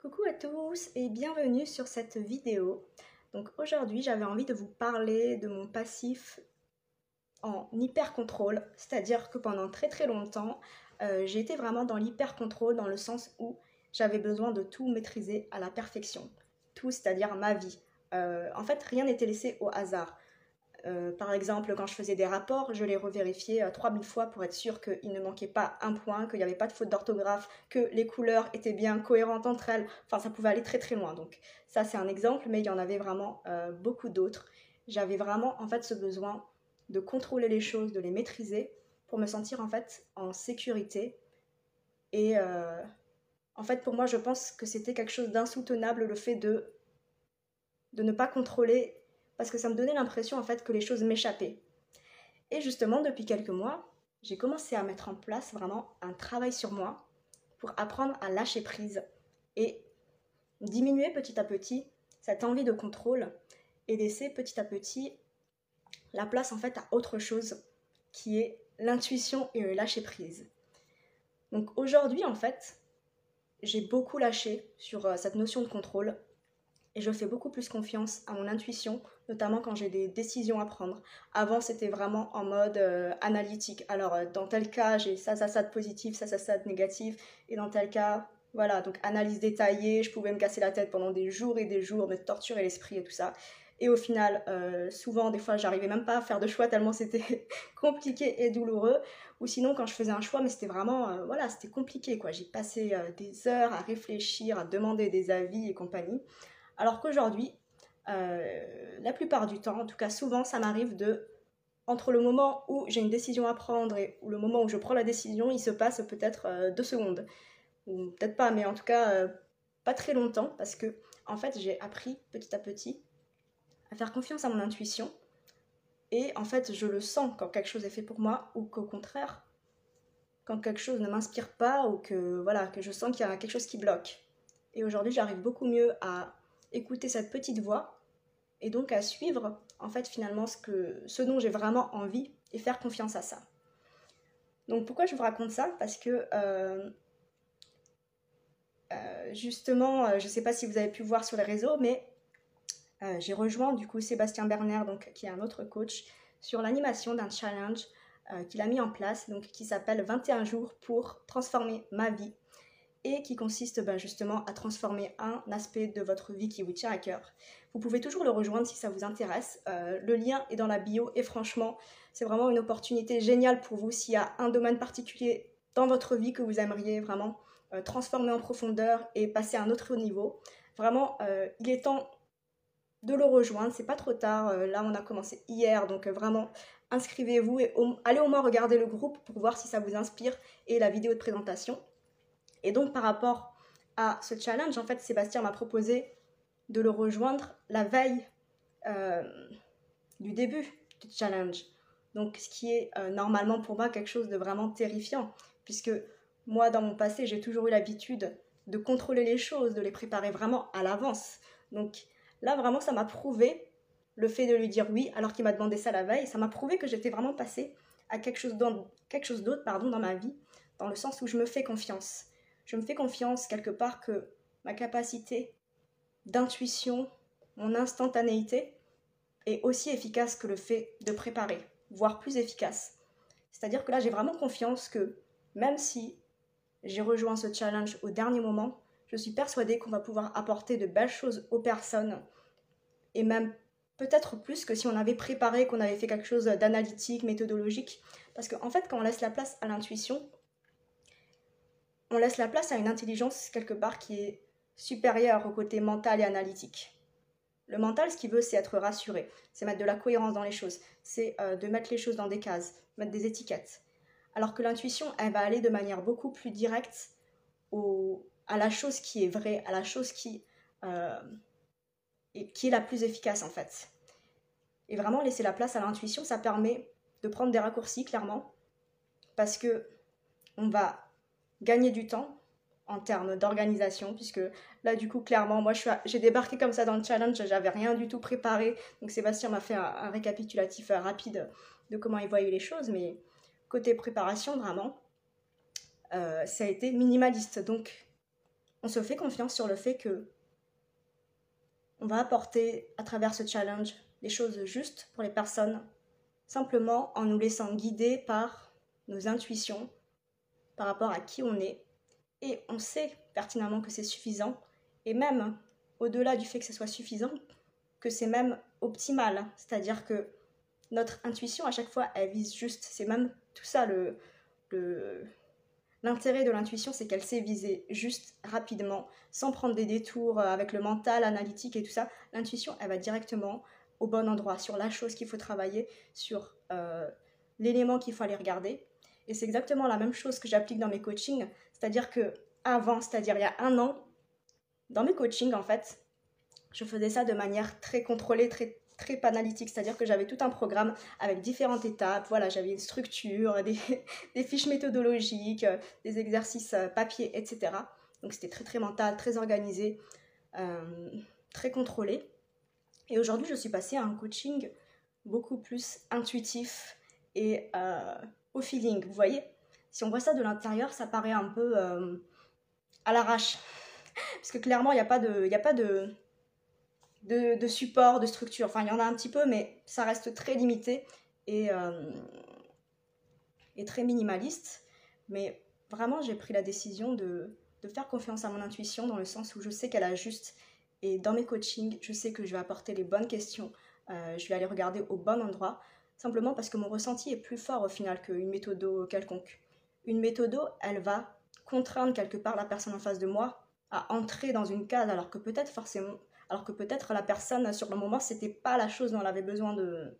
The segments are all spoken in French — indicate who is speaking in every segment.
Speaker 1: Coucou à tous et bienvenue sur cette vidéo. Donc aujourd'hui j'avais envie de vous parler de mon passif en hyper contrôle, c'est-à-dire que pendant très très longtemps euh, j'ai été vraiment dans l'hyper contrôle dans le sens où j'avais besoin de tout maîtriser à la perfection. Tout, c'est-à-dire ma vie. Euh, en fait rien n'était laissé au hasard. Euh, par exemple, quand je faisais des rapports, je les revérifiais 3000 euh, fois pour être sûr qu'il ne manquait pas un point, qu'il n'y avait pas de faute d'orthographe, que les couleurs étaient bien cohérentes entre elles. Enfin, ça pouvait aller très très loin. Donc ça, c'est un exemple, mais il y en avait vraiment euh, beaucoup d'autres. J'avais vraiment en fait ce besoin de contrôler les choses, de les maîtriser pour me sentir en fait en sécurité. Et en fait, pour moi, je pense que c'était quelque chose d'insoutenable le fait de de ne pas contrôler parce que ça me donnait l'impression en fait que les choses m'échappaient. Et justement, depuis quelques mois, j'ai commencé à mettre en place vraiment un travail sur moi pour apprendre à lâcher prise et diminuer petit à petit cette envie de contrôle et laisser petit à petit la place en fait à autre chose qui est l'intuition et le lâcher prise. Donc aujourd'hui en fait, j'ai beaucoup lâché sur euh, cette notion de contrôle et je fais beaucoup plus confiance à mon intuition, notamment quand j'ai des décisions à prendre. Avant, c'était vraiment en mode euh, analytique. Alors, euh, dans tel cas, j'ai ça, ça, ça de positif, ça, ça, ça de négatif, et dans tel cas, voilà, donc analyse détaillée, je pouvais me casser la tête pendant des jours et des jours, me torturer l'esprit et tout ça. Et au final, euh, souvent, des fois, j'arrivais même pas à faire de choix tellement c'était compliqué et douloureux. Ou sinon, quand je faisais un choix, mais c'était vraiment, voilà, c'était compliqué, quoi. J'ai passé des heures à réfléchir, à demander des avis et compagnie. Alors qu'aujourd'hui, euh, la plupart du temps, en tout cas souvent, ça m'arrive de, entre le moment où j'ai une décision à prendre et le moment où je prends la décision, il se passe peut-être euh, deux secondes. Ou peut-être pas, mais en tout cas, euh, pas très longtemps, parce que, en fait, j'ai appris petit à petit à faire confiance à mon intuition. Et en fait, je le sens quand quelque chose est fait pour moi, ou qu'au contraire, quand quelque chose ne m'inspire pas, ou que, voilà, que je sens qu'il y a quelque chose qui bloque. Et aujourd'hui, j'arrive beaucoup mieux à écouter cette petite voix et donc à suivre en fait finalement ce, dont j'ai vraiment envie et faire confiance à ça. Donc pourquoi je vous raconte ça? Parce que euh, euh, justement, euh, je ne sais pas si vous avez pu voir sur les réseaux, mais j'ai rejoint du coup Sébastien Berner, qui est un autre coach, sur l'animation d'un challenge qu'il a mis en place, donc, qui s'appelle 21 jours pour transformer ma vie et qui consiste ben, justement à transformer un aspect de votre vie qui vous tient à cœur. Vous pouvez toujours le rejoindre si ça vous intéresse. Euh, le lien est dans la bio et franchement, c'est vraiment une opportunité géniale pour vous s'il y a un domaine particulier dans votre vie que vous aimeriez vraiment euh, transformer en profondeur et passer à un autre niveau. Vraiment, euh, il est temps de le rejoindre, c'est pas trop tard. là, on a commencé hier, donc vraiment, inscrivez-vous et allez au moins regarder le groupe pour voir si ça vous inspire et la vidéo de présentation. Et donc par rapport à ce challenge, en fait, Sébastien m'a proposé de le rejoindre la veille euh, du début du challenge. Donc ce qui est euh, normalement pour moi quelque chose de vraiment terrifiant, puisque moi dans mon passé j'ai toujours eu l'habitude de contrôler les choses, de les préparer vraiment à l'avance. Donc là vraiment ça m'a prouvé le fait de lui dire oui alors qu'il m'a demandé ça la veille, ça m'a prouvé que j'étais vraiment passée à quelque chose d'autre pardon, dans ma vie, dans le sens où je me fais confiance je me fais confiance quelque part que ma capacité d'intuition, mon instantanéité est aussi efficace que le fait de préparer, voire plus efficace. C'est-à-dire que là, j'ai vraiment confiance que même si j'ai rejoint ce challenge au dernier moment, je suis persuadée qu'on va pouvoir apporter de belles choses aux personnes et même peut-être plus que si on avait préparé, qu'on avait fait quelque chose d'analytique, méthodologique. Parce qu'en fait, quand on laisse la place à l'intuition, on laisse la place à une intelligence quelque part qui est supérieure au côté mental et analytique. Le mental, ce qu'il veut, c'est être rassuré, c'est mettre de la cohérence dans les choses, c'est euh, de mettre les choses dans des cases, mettre des étiquettes. Alors que l'intuition, elle va aller de manière beaucoup plus directe à la chose qui est vraie, à la chose qui, euh, qui est la plus efficace en fait. Et vraiment laisser la place à l'intuition, ça permet de prendre des raccourcis clairement, parce que on va gagner du temps en termes d'organisation, puisque là, du coup, clairement, moi, j'ai débarqué comme ça dans le challenge, j'avais rien du tout préparé. Donc, Sébastien m'a fait un, récapitulatif euh, rapide de comment il voyait les choses, mais côté préparation, vraiment, euh, ça a été minimaliste. Donc, on se fait confiance sur le fait que on va apporter à travers ce challenge les choses justes pour les personnes, simplement en nous laissant guider par nos intuitions, par rapport à qui on est. Et on sait pertinemment que c'est suffisant, et même au-delà du fait que ce soit suffisant, que c'est même optimal. C'est-à-dire que notre intuition, à chaque fois, elle vise juste. C'est même tout ça le, L'intérêt de l'intuition, c'est qu'elle sait viser juste, rapidement, sans prendre des détours euh, avec le mental, analytique et tout ça. L'intuition, elle va directement au bon endroit, sur la chose qu'il faut travailler, sur euh, l'élément qu'il faut aller regarder. Et c'est exactement la même chose que j'applique dans mes coachings. C'est-à-dire que avant, c'est-à-dire il y a un an, dans mes coachings, en fait, je faisais ça de manière très contrôlée, très très panalytique, c'est-à-dire que j'avais tout un programme avec différentes étapes. Voilà, j'avais une structure, des, fiches méthodologiques, euh, des exercices euh, papier, etc. Donc c'était très très mental, très organisé, euh, très contrôlé. Et aujourd'hui, je suis passée à un coaching beaucoup plus intuitif et au feeling. Vous voyez, si on voit ça de l'intérieur, ça paraît un peu à l'arrache. Parce que clairement, il n'y a pas de, pas de, de, support, de structure. Enfin, il y en a un petit peu, mais ça reste très limité et, euh, et très minimaliste. Mais vraiment, j'ai pris la décision de, faire confiance à mon intuition dans le sens où je sais qu'elle a juste. Et dans mes coachings, je sais que je vais apporter les bonnes questions. Euh, je vais aller regarder au bon endroit. Simplement parce que mon ressenti est plus fort au final qu'une méthode quelconque. Une méthode, elle va contraindre quelque part la personne en face de moi à entrer dans une case alors que peut-être forcément alors que peut-être la personne sur le moment c'était pas la chose dont elle avait besoin de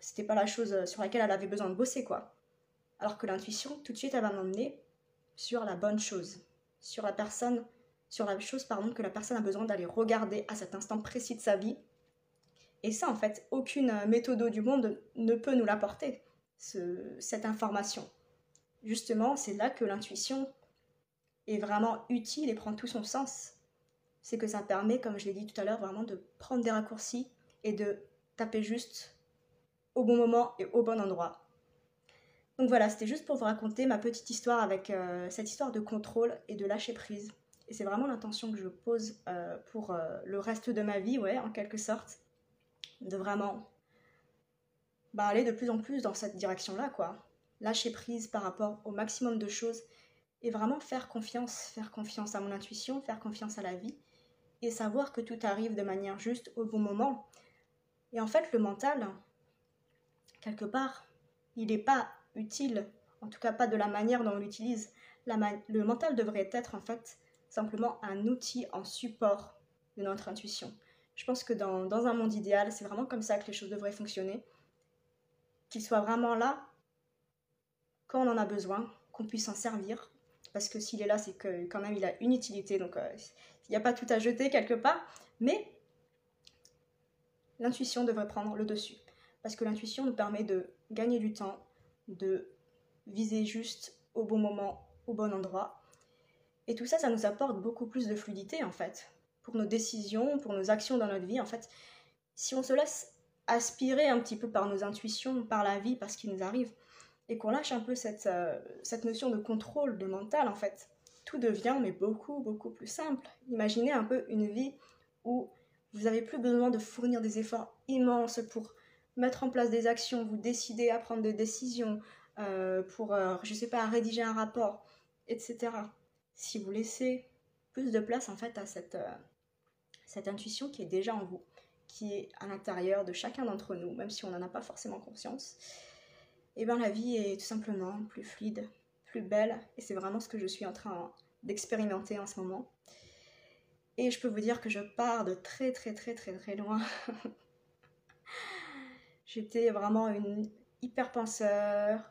Speaker 1: c'était pas la chose sur laquelle elle avait besoin de bosser quoi alors que l'intuition tout de suite elle va m'emmener sur la bonne chose sur la personne sur la chose pardon que la personne a besoin d'aller regarder à cet instant précis de sa vie et ça en fait aucune méthode du monde ne peut nous l'apporter cette information justement c'est là que l'intuition est vraiment utile et prend tout son sens c'est que ça permet, comme je l'ai dit tout à l'heure, vraiment de prendre des raccourcis et de taper juste au bon moment et au bon endroit. Donc voilà, c'était juste pour vous raconter ma petite histoire avec euh, cette histoire de contrôle et de lâcher prise. Et c'est vraiment l'intention que je pose euh, pour euh, le reste de ma vie, ouais, en quelque sorte. De vraiment bah, aller de plus en plus dans cette direction-là, quoi. Lâcher prise par rapport au maximum de choses et vraiment faire confiance, faire confiance à mon intuition, faire confiance à la vie et savoir que tout arrive de manière juste au bon moment. Et en fait, le mental, quelque part, il n'est pas utile, en tout cas pas de la manière dont on l'utilise. le mental devrait être en fait simplement un outil en support de notre intuition. Je pense que dans, un monde idéal, c'est vraiment comme ça que les choses devraient fonctionner. Qu'il soit vraiment là quand on en a besoin, qu'on puisse s'en servir. Parce que s'il est là, c'est que quand même il a une utilité. Donc euh, il n'y a pas tout à jeter quelque part, mais l'intuition devrait prendre le dessus. Parce que l'intuition nous permet de gagner du temps, de viser juste au bon moment, au bon endroit. Et tout ça, ça nous apporte beaucoup plus de fluidité en fait. Pour nos décisions, pour nos actions dans notre vie, en fait, si on se laisse aspirer un petit peu par nos intuitions, par la vie, par ce qui nous arrive, et qu'on lâche un peu cette, euh, cette notion de contrôle, de mental en fait, tout devient mais beaucoup, beaucoup plus simple. Imaginez un peu une vie où vous n'avez plus besoin de fournir des efforts immenses pour mettre en place des actions, vous décider à prendre des décisions, euh, pour, euh, je sais pas, rédiger un rapport, etc. Si vous laissez plus de place en fait à cette, euh, cette intuition qui est déjà en vous, qui est à l'intérieur de chacun d'entre nous, même si on n'en a pas forcément conscience, et eh bien la vie est tout simplement plus fluide, plus belle. Et c'est vraiment ce que je suis en train d'expérimenter en ce moment. Et je peux vous dire que je pars de très très très très très loin. J'étais vraiment une hyper penseur,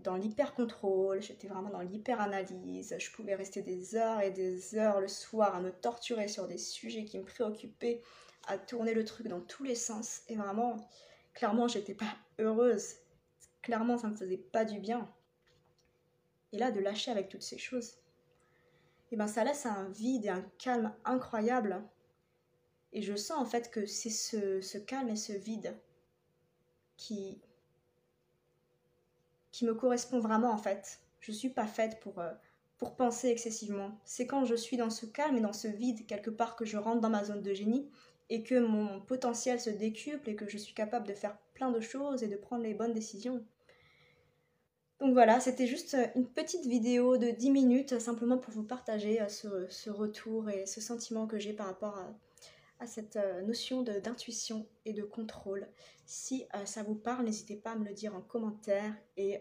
Speaker 1: dans l'hyper contrôle, j'étais vraiment dans l'hyper analyse. Je pouvais rester des heures et des heures le soir à me torturer sur des sujets qui me préoccupaient, à tourner le truc dans tous les sens. Et vraiment, clairement, j'étais pas heureuse. Clairement, ça me faisait pas du bien. Et là, de lâcher avec toutes ces choses, et eh ben ça laisse un vide et un calme incroyable. Et je sens en fait que c'est ce, calme et ce vide qui, qui me correspond vraiment en fait. Je suis pas faite pour, euh, pour penser excessivement. C'est quand je suis dans ce calme et dans ce vide quelque part que je rentre dans ma zone de génie et que mon potentiel se décuple et que je suis capable de faire plein de choses et de prendre les bonnes décisions. Donc voilà, c'était juste une petite vidéo de 10 minutes simplement pour vous partager euh, ce, retour et ce sentiment que j'ai par rapport à, cette euh, notion d'intuition et de contrôle. Si euh, ça vous parle, n'hésitez pas à me le dire en commentaire et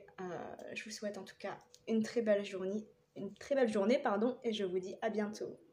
Speaker 1: je vous souhaite en tout cas une très belle journée, une très belle journée pardon, et je vous dis à bientôt.